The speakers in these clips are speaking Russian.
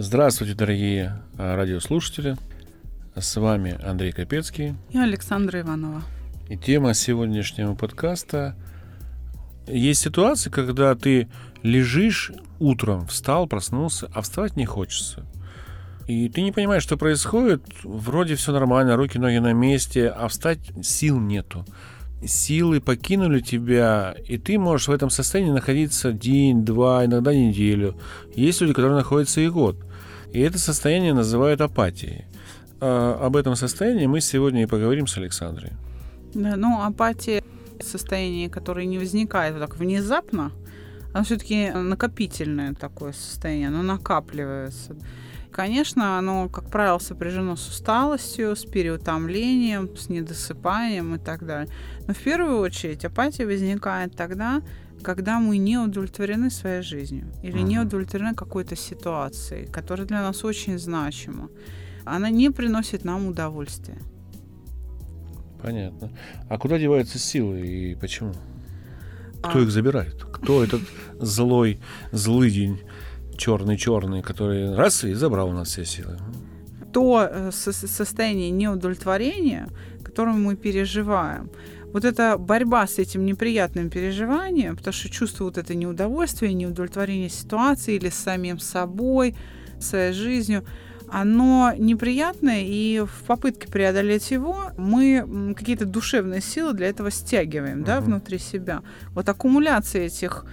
Здравствуйте, дорогие а, радиослушатели. С вами Андрей Капецкий. И Александра Иванова. И тема сегодняшнего подкаста есть ситуации, когда ты лежишь утром, встал, проснулся, а вставать не хочется. И ты не понимаешь, что происходит. Вроде все нормально, руки, ноги на месте, а встать сил нету. Силы покинули тебя, и ты можешь в этом состоянии находиться день, два, иногда неделю. Есть люди, которые находятся и год. И это состояние называют апатией. А об этом состоянии мы сегодня и поговорим с Александрой. Да, ну, апатия состояние, которое не возникает так внезапно, оно все-таки накопительное такое состояние, оно накапливается. Конечно, оно, как правило, сопряжено с усталостью, с переутомлением, с недосыпанием и так далее. Но в первую очередь апатия возникает тогда, когда мы не удовлетворены своей жизнью или не удовлетворены какой-то ситуацией, которая для нас очень значима. Она не приносит нам удовольствия. Понятно. А куда деваются силы и почему? Кто а... их забирает? Кто этот злой, злый день, черный-черный, который раз и забрал у нас все силы? То э, состояние неудовлетворения, которое мы переживаем, вот эта борьба с этим неприятным переживанием, потому что чувство вот это неудовольствие, неудовлетворение ситуации или с самим собой, своей жизнью – оно неприятное, и в попытке преодолеть его мы какие-то душевные силы для этого стягиваем, uh-huh. да, внутри себя. Вот аккумуляция этих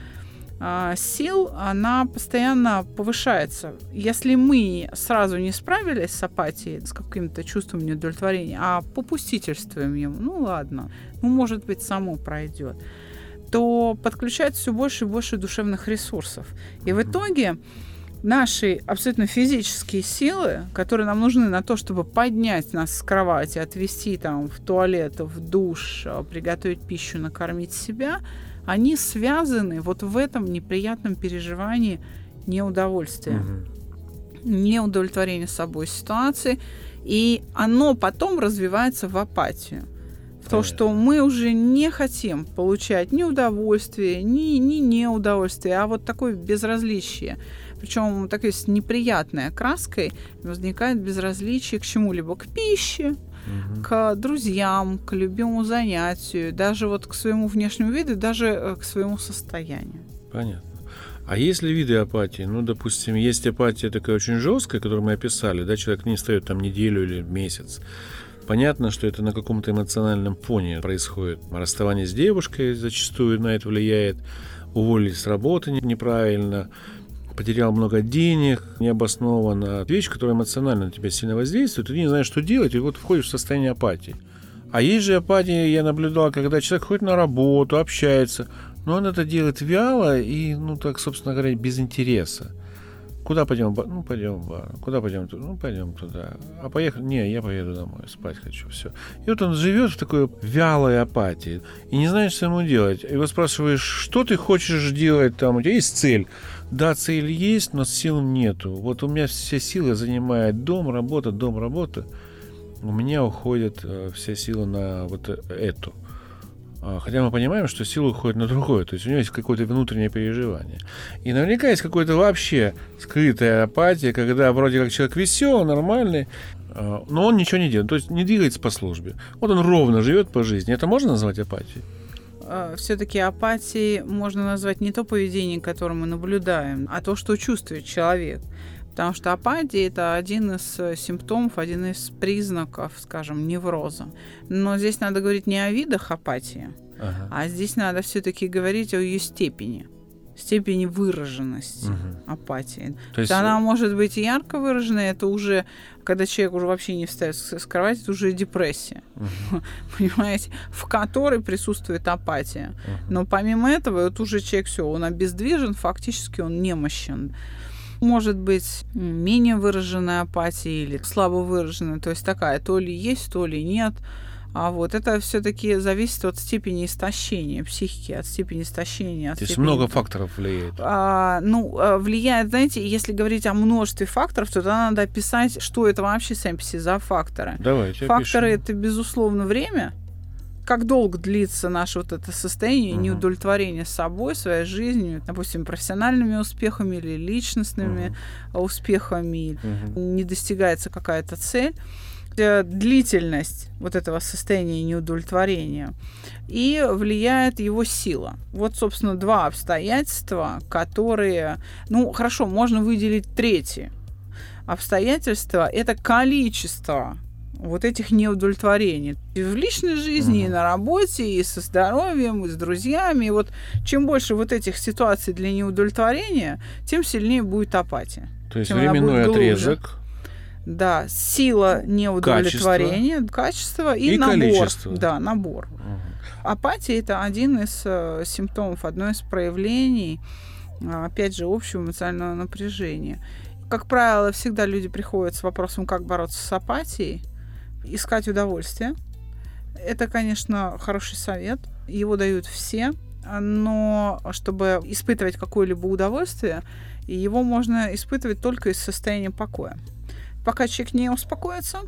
сил, она постоянно повышается. Если мы сразу не справились с апатией, с каким-то чувством неудовлетворения, а попустительствуем ему, ну ладно, ну может быть само пройдет, то подключается все больше и больше душевных ресурсов. И в итоге наши абсолютно физические силы, которые нам нужны на то, чтобы поднять нас с кровати, отвести там в туалет, в душ, а, приготовить пищу, накормить себя, они связаны вот в этом неприятном переживании неудовольствия, угу. неудовлетворения собой ситуации, и оно потом развивается в апатию. В то, что мы уже не хотим получать ни удовольствие, ни, ни неудовольствие, а вот такое безразличие причем такой с неприятной окраской, возникает безразличие к чему-либо, к пище, угу. к друзьям, к любимому занятию, даже вот к своему внешнему виду, даже э, к своему состоянию. Понятно. А есть ли виды апатии? Ну, допустим, есть апатия такая очень жесткая, которую мы описали, да, человек не встает там неделю или месяц. Понятно, что это на каком-то эмоциональном фоне происходит. Расставание с девушкой зачастую на это влияет, уволились с работы неправильно, потерял много денег, необоснованно. Вещь, которая эмоционально на тебя сильно воздействует, ты не знаешь, что делать, и вот входишь в состояние апатии. А есть же апатия, я наблюдал, когда человек ходит на работу, общается, но он это делает вяло и, ну так, собственно говоря, без интереса. Куда пойдем? Ну, пойдем в бар. Куда пойдем? Ну, пойдем туда. А поехали? Не, я поеду домой, спать хочу, все. И вот он живет в такой вялой апатии и не знает, что ему делать. Вот спрашиваешь, что ты хочешь делать там, у тебя есть цель? Да, цель есть, но сил нету. Вот у меня все силы занимает дом, работа, дом, работа. У меня уходит э, вся сила на вот эту. А, хотя мы понимаем, что сила уходит на другое. То есть у него есть какое-то внутреннее переживание. И наверняка есть какое-то вообще скрытая апатия, когда вроде как человек веселый, нормальный, а, но он ничего не делает. То есть не двигается по службе. Вот он ровно живет по жизни. Это можно назвать апатией? А, все-таки апатией можно назвать не то поведение, которое мы наблюдаем, а то, что чувствует человек. Потому что апатия – это один из э, симптомов, один из признаков, скажем, невроза. Но здесь надо говорить не о видах апатии, ага. а здесь надо все-таки говорить о ее степени степени выраженности угу. апатии. То есть она может быть ярко выраженной, это уже, когда человек уже вообще не встает с кровати, это уже депрессия, угу. понимаете, в которой присутствует апатия. Угу. Но помимо этого, вот уже человек все, он обездвижен, фактически он немощен может быть менее выраженная апатия или слабо выраженная, то есть такая, то ли есть, то ли нет. А вот это все-таки зависит от степени истощения психики, от степени истощения. От То есть много факторов влияет. А, ну, э, влияет, знаете, если говорить о множестве факторов, то тогда надо описать, что это вообще себе за факторы. Давайте Факторы опишем. это, безусловно, время, как долго длится наше вот это состояние Мгм. неудовлетворения собой, своей жизнью, допустим, профессиональными успехами или личностными успехами, Мгм. не достигается какая-то цель, э, длительность вот этого состояния неудовлетворения и влияет его сила. Вот, собственно, два обстоятельства, которые, ну, хорошо, можно выделить третье. Обстоятельства – это количество вот этих неудовлетворений и в личной жизни, и Мгм. на работе, и со здоровьем, и с друзьями. И вот чем больше вот этих ситуаций для неудовлетворения, тем сильнее будет апатия. То есть временной отрезок. Да, сила неудовлетворения, качество, и, И набор. количество. Да, набор. Мгм. Апатия это один из э, симптомов, одно из проявлений, а, опять же, общего эмоционального напряжения. Как правило, всегда люди приходят с вопросом, как бороться с апатией, искать удовольствие. Это, конечно, хороший совет. Его дают все, но чтобы испытывать какое-либо удовольствие, его можно испытывать только из состояния покоя. Пока человек не успокоится,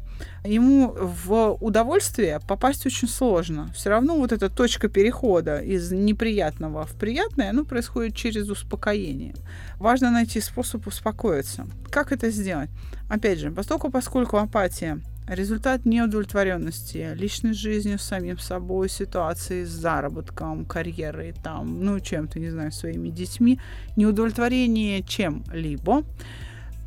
ему в удовольствие попасть очень сложно. Все равно вот эта точка перехода из неприятного в приятное, оно происходит через успокоение. Важно найти способ успокоиться. Как это сделать? Опять же, поскольку, поскольку апатия результат неудовлетворенности личной жизнью, самим собой, ситуацией с заработком, карьерой, там, ну, чем-то, не знаю, своими детьми, неудовлетворение чем-либо,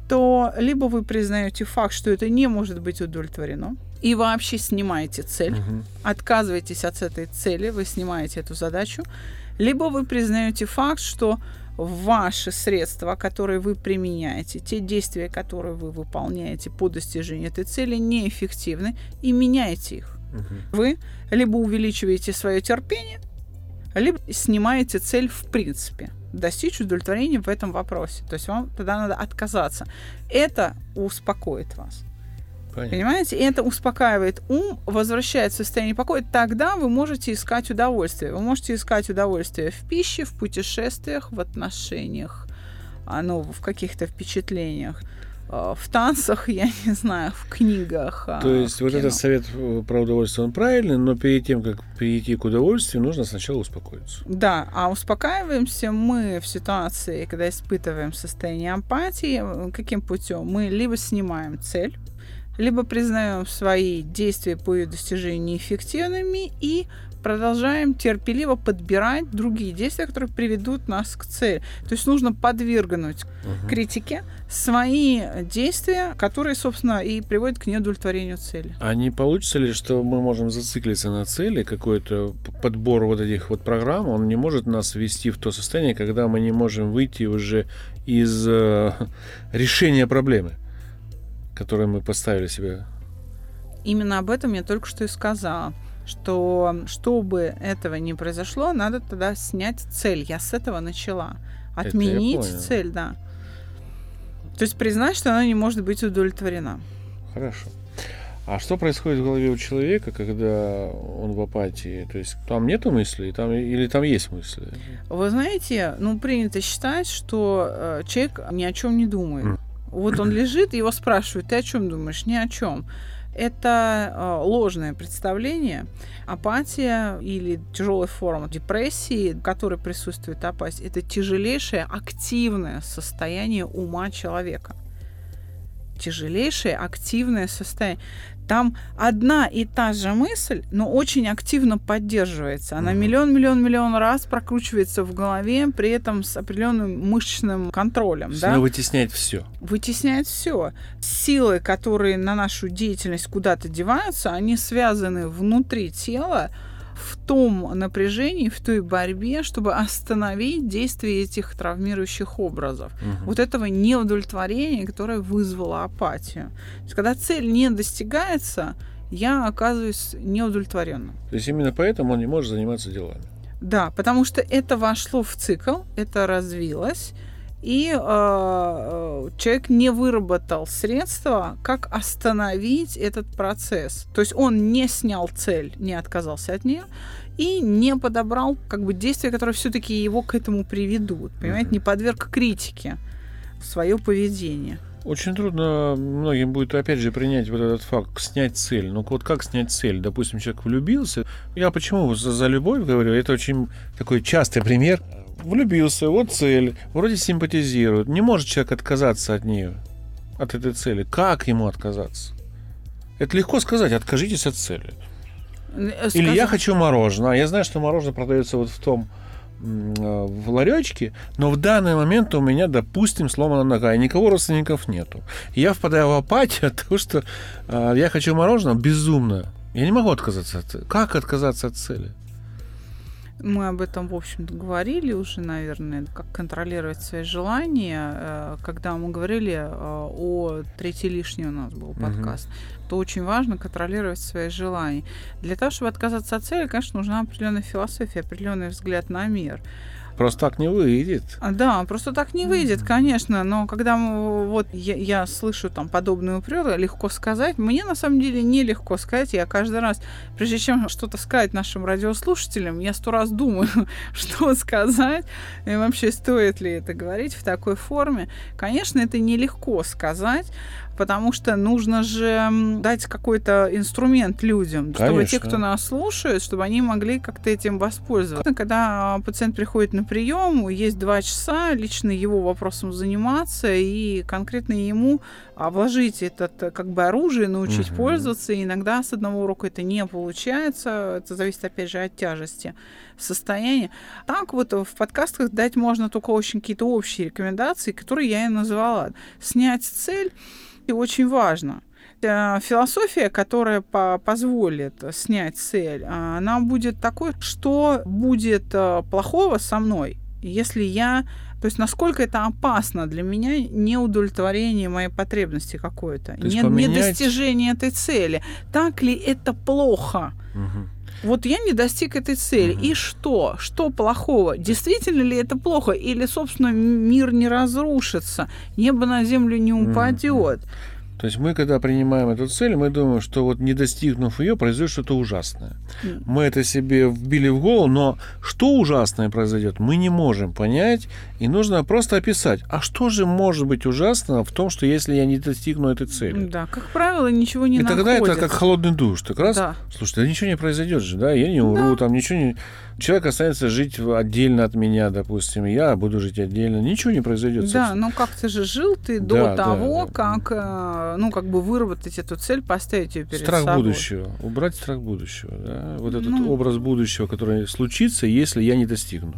то либо вы признаете факт, что это не может быть удовлетворено, и вообще снимаете цель, Мгм. отказываетесь от этой цели, вы снимаете эту задачу, либо вы признаете факт, что ваши средства, которые вы применяете, те действия, которые вы выполняете по достижению этой цели, неэффективны, и меняете их. Мгм. Вы либо увеличиваете свое терпение, либо снимаете цель в принципе достичь удовлетворения в этом вопросе. То есть вам тогда надо отказаться. Это успокоит вас. Понятно. Понимаете? И это успокаивает ум, возвращает в состояние покоя. Тогда вы можете искать удовольствие. Вы можете искать удовольствие в пище, в путешествиях, в отношениях, а, ну, в каких-то впечатлениях, э, в танцах, я не знаю, в книгах. а, То есть вот этот совет э, про удовольствие, он правильный, но перед тем, как перейти к удовольствию, нужно сначала успокоиться. Да, а успокаиваемся мы в ситуации, когда испытываем состояние апатии, э, каким путем? Мы либо снимаем цель, либо признаем свои действия по ее достижению неэффективными и продолжаем терпеливо подбирать другие действия, которые приведут нас к цели. То есть нужно подвергнуть Мгм. критике свои действия, которые, собственно, и приводят к неудовлетворению цели. А не получится ли, что мы можем зациклиться на цели, какой-то подбор вот этих вот программ, он не может нас ввести в то состояние, когда мы не можем выйти уже из э, решения проблемы, которую мы поставили себе. Именно об этом я только что и сказала что чтобы этого не произошло, надо тогда снять цель. Я с этого начала. Это Отменить понял. цель, да. То есть признать, что она не может быть удовлетворена. Хорошо. А что происходит в голове у человека, когда он в апатии? То есть там нету мыслей, там или там есть мысли? Вы знаете, ну принято считать, что э, человек ни о чем не думает. Мгм. Вот он лежит, его спрашивают, ты о чем думаешь? Ни о чем. Это э, ложное представление. Апатия или тяжелая форма депрессии, в которой присутствует апатия, это тяжелейшее активное состояние ума человека. Тяжелейшее активное состояние. Там одна и та же мысль, но очень активно поддерживается. Она миллион-миллион-миллион раз прокручивается в голове, при этом с определенным мышечным контролем. Да? Она вытесняет все. вытесняет все. Силы, которые на нашу деятельность куда-то деваются, они связаны внутри тела в том напряжении, в той борьбе, чтобы остановить действие этих травмирующих образов. Вот этого неудовлетворения, которое вызвало апатию. То есть, когда цель не достигается, я оказываюсь неудовлетворенным. То есть именно поэтому он не может заниматься делами. Да, потому что это вошло в цикл, это развилось, и э, человек не выработал средства, как остановить этот процесс. То есть он не снял цель, не отказался от нее и не подобрал как бы действия, которые все-таки его к этому приведут. Понимаете, Мгм. не подверг критике свое поведение. Очень трудно многим будет, опять же, принять вот этот факт, снять цель. Ну вот как снять цель? Допустим, человек влюбился. Я почему за, за любовь говорю? Это очень такой частый пример. Влюбился, вот цель, вроде симпатизирует. Не может человек отказаться от нее, от этой цели. Как ему отказаться? Это легко сказать, откажитесь от цели. Сказать... Или я хочу мороженое. Я знаю, что мороженое продается вот в том Э, в ларечке, но в данный момент у меня, допустим, сломана нога, и никого родственников нету. И я впадаю в апатию от того, что э, я хочу мороженого безумно. Я не могу отказаться от цели. Как отказаться от цели? Мы об этом, в общем-то, говорили уже, наверное, как контролировать свои желания. Э, когда мы говорили э, о третий лишний у нас был подкаст, угу. то очень важно контролировать свои желания. Для того, чтобы отказаться от цели, конечно, нужна определенная философия, определенный взгляд на мир. Просто так не выйдет. А, да, просто так не выйдет, конечно. Но когда вот я, я слышу там подобные упреки, легко сказать. Мне на самом деле нелегко сказать. Я каждый раз, прежде чем что-то сказать нашим радиослушателям, я сто раз думаю, что сказать. И вообще стоит ли это говорить в такой форме. Конечно, это нелегко сказать потому что нужно же дать какой-то инструмент людям, Конечно. чтобы те, кто нас слушает, чтобы они могли как-то этим воспользоваться. Когда пациент приходит на прием, есть два часа лично его вопросом заниматься и конкретно ему вложить этот как бы оружие, научить угу. пользоваться. И иногда с одного урока это не получается. Это зависит, опять же, от тяжести состояния. Так вот в подкастах дать можно только очень какие-то общие рекомендации, которые я и назвала. Снять цель и очень важно. Э, философия, которая по позволит снять цель, а, она будет такой, что будет э, плохого со мной, если я то есть насколько это опасно для меня неудовлетворение моей потребности какой-то, не, поменять... недостижение этой цели. Так ли это плохо? Угу. Вот я не достиг этой цели. Угу. И что? Что плохого? Действительно ли это плохо? Или, собственно, мир не разрушится, небо на землю не упадет? Угу. То есть мы, когда принимаем эту цель, мы думаем, что вот не достигнув ее, произойдет что-то ужасное. Mm. Мы это себе вбили в голову, но что ужасное произойдет, мы не можем понять, и нужно просто описать, а что же может быть ужасного в том, что если я не достигну этой цели? Да, как правило, ничего не И находится. тогда это как холодный душ. Так раз, да. слушай, да ничего не произойдет же, да, я не умру, да. там ничего не человек останется жить отдельно от меня, допустим, я буду жить отдельно, ничего не произойдет. Да, собственно. но как ты же жил ты до да, того, да, как, э, ну, как бы выработать эту цель, поставить ее перед страх собой. Страх будущего, убрать страх будущего, да? вот этот ну, образ будущего, который случится, если я не достигну.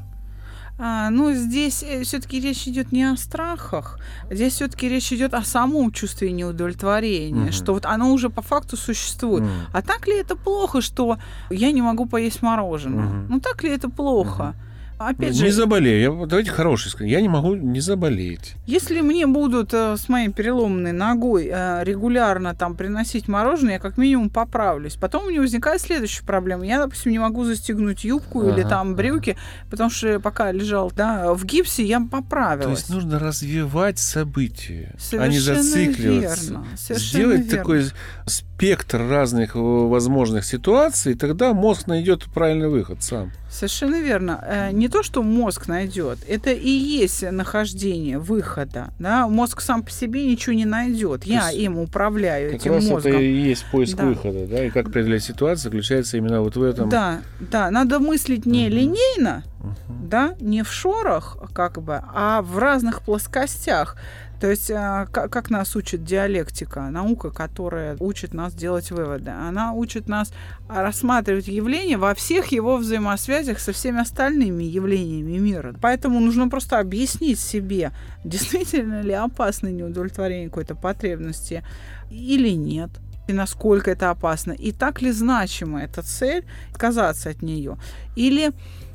А, ну, здесь э, все-таки речь идет не о страхах, здесь все-таки речь идет о самом чувстве неудовлетворения, угу. что вот оно уже по факту существует. Угу. А так ли это плохо, что я не могу поесть мороженое? Угу. Ну, так ли это плохо? Угу. Опять же, не заболею. Я, давайте хороший сказать. Я не могу не заболеть. Если мне будут э, с моей переломанной ногой э, регулярно там приносить мороженое, я как минимум поправлюсь. Потом у меня возникает следующая проблема. Я, допустим, не могу застегнуть юбку ага, или там брюки, потому что пока лежал да, в гипсе, я поправилась. То есть нужно развивать события, Совершенно а не зацикливаться. Верно. Совершенно Сделать верно. такой спектр разных возможных ситуаций, тогда мозг найдет правильный выход сам. Совершенно верно. Э, не то, что мозг найдет, это и есть нахождение выхода. Да? Мозг сам по себе ничего не найдет. Я им управляю как этим раз мозгом. Это и есть поиск да. выхода, да, и как преодолеть ситуацию заключается именно вот в этом. Да, да, надо мыслить не угу. линейно, угу. да, не в шорах, как бы, а в разных плоскостях. То есть а, как нас учит диалектика, наука, которая учит нас делать выводы? Она учит нас рассматривать явления во всех его взаимосвязях со всеми остальными явлениями мира. Поэтому нужно просто объяснить себе, действительно ли опасно неудовлетворение какой-то потребности или нет и насколько это опасно, и так ли значима эта цель, отказаться от нее, или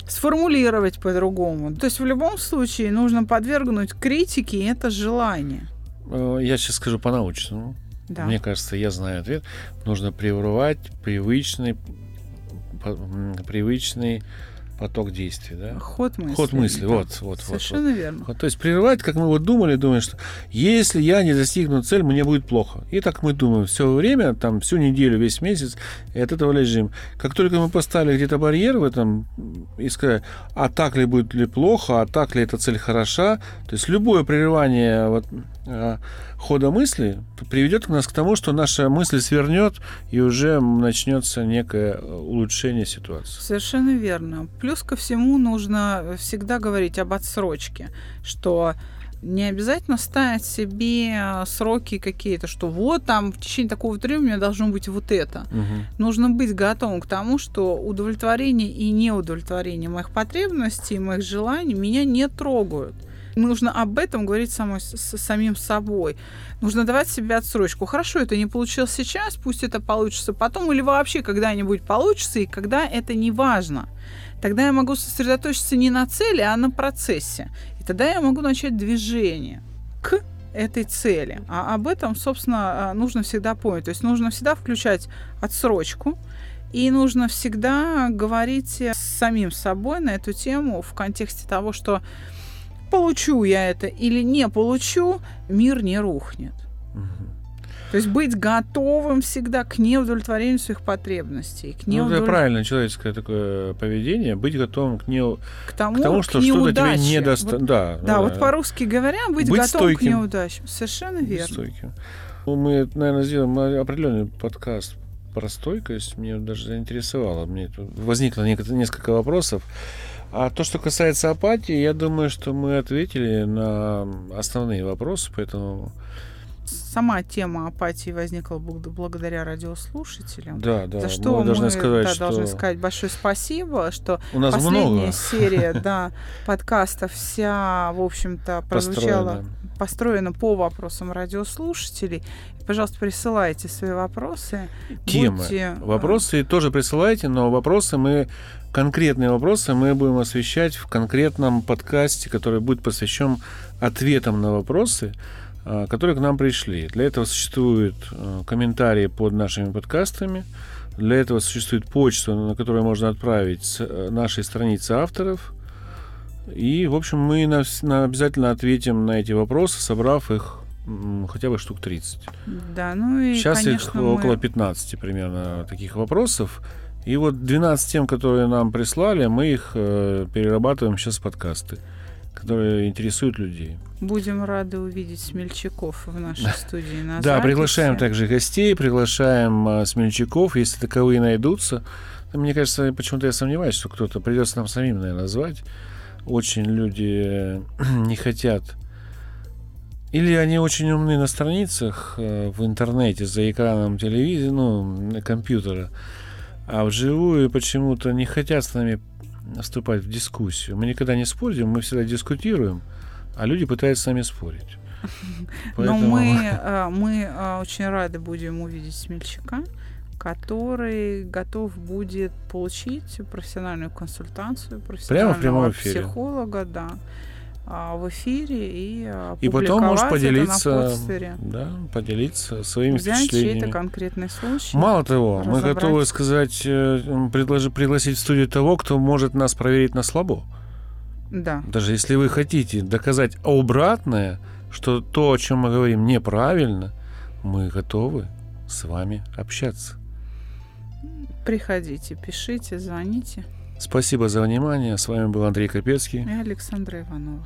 сформулировать по-другому. То есть в любом случае нужно подвергнуть критике это желание. Э, я сейчас скажу по-научному. Да. Мне кажется, я знаю ответ. Нужно прерывать привычный, привычный поток действий, да? Ход мысли. Ход мысли, да. вот, вот, Совершенно вот, верно. Вот, то есть прерывать, как мы вот думали, думаем, что если я не достигну цель, мне будет плохо. И так мы думаем все время, там, всю неделю, весь месяц, и от этого лежим. Как только мы поставили где-то барьер в этом, и сказали, а так ли будет ли плохо, а так ли эта цель хороша, то есть любое прерывание вот, а, хода мысли приведет нас к тому, что наша мысль свернет, и уже начнется некое улучшение ситуации. Совершенно верно. Плюс ко всему нужно всегда говорить об отсрочке, что не обязательно ставить себе сроки какие-то, что вот там в течение такого времени у меня должно быть вот это. Мгм. Нужно быть готовым к тому, что удовлетворение и неудовлетворение моих потребностей, моих желаний меня не трогают. Нужно об этом говорить самой, с, самим собой. Нужно давать себе отсрочку. Хорошо, это не получилось сейчас, пусть это получится потом, или вообще когда-нибудь получится, и когда это не важно. Тогда я могу сосредоточиться не на цели, а на процессе. И тогда я могу начать движение к этой цели. А об этом, собственно, а, нужно всегда помнить. То есть нужно всегда включать отсрочку, и нужно всегда говорить с самим собой на эту тему в контексте того, что получу я это или не получу, мир не рухнет. То есть быть готовым всегда к неудовлетворению своих потребностей, к, Ну, это неудовлет- правильное человеческое такое поведение, быть готовым к, не... к тому, к тому, к что что-то тебе не даст. Вот- да, да, вот по-русски говоря, быть, Быть готовым к стойким. неудачам. Совершенно верно. Стойким. Ну, Мы, наверное, сделаем определенный подкаст про стойкость. Мне даже заинтересовало. Мне тут возникло несколько вопросов. А то, что касается апатии, я думаю, что мы ответили на основные вопросы, поэтому Сама тема апатии возникла благ- благодаря радиослушателям. да, да, За что мы должны сказать, да, что должны сказать большое спасибо, что у нас последняя много серия да, подкастов вся, в общем-то, прозвучала, построено. построена по вопросам радиослушателей. Пожалуйста, присылайте свои вопросы. Темы. Будьте, Вопросы тоже присылайте, но вопросы мы конкретные вопросы мы будем освещать в конкретном подкасте, который будет посвящен ответам на вопросы, а, которые к нам пришли. Для этого существуют э, комментарии под нашими подкастами. Для этого существует почта, на которую можно отправить с э, нашей страницы авторов. И, в общем, мы на на- обязательно ответим на эти вопросы, собрав их хотя бы штук 30. Да, ну и, Сейчас конечно, их мы- около 15 примерно таких вопросов. И вот 12 тем, которые нам прислали, мы их э, перерабатываем сейчас в подкасты, которые интересуют людей. Будем рады увидеть смельчаков в нашей студии. На да, приглашаем также гостей, приглашаем э, смельчаков, если таковые найдутся. Мне кажется, почему-то я сомневаюсь, что кто-то придется нам самим, наверное, звать. Очень люди э, не хотят. Или они очень умны на страницах э, в интернете, за экраном телевизора, ну, компьютера, а вживую почему-то не хотят с нами вступать в дискуссию. Мы никогда не спорим, мы всегда дискутируем, а люди пытаются с нами спорить. Но Поэтому- мы, э, мы э, очень рады будем увидеть смельчака, который готов будет получить профессиональную консультацию профессионального прямом эфире. психолога, да, в эфире и э, И потом это поделиться, да, поделиться своими Взять чей-то впечатлениями. конкретный случай. Мало того, мы разобрать. готовы сказать, э, предложи- пригласить в студию того, кто может нас проверить на слабо. Да. Даже если вы хотите доказать обратное, что то, о чем мы говорим, неправильно, мы готовы с вами общаться. Приходите, пишите, звоните. Спасибо за внимание. С вами был Андрей Капецкий. И Александра Иванова.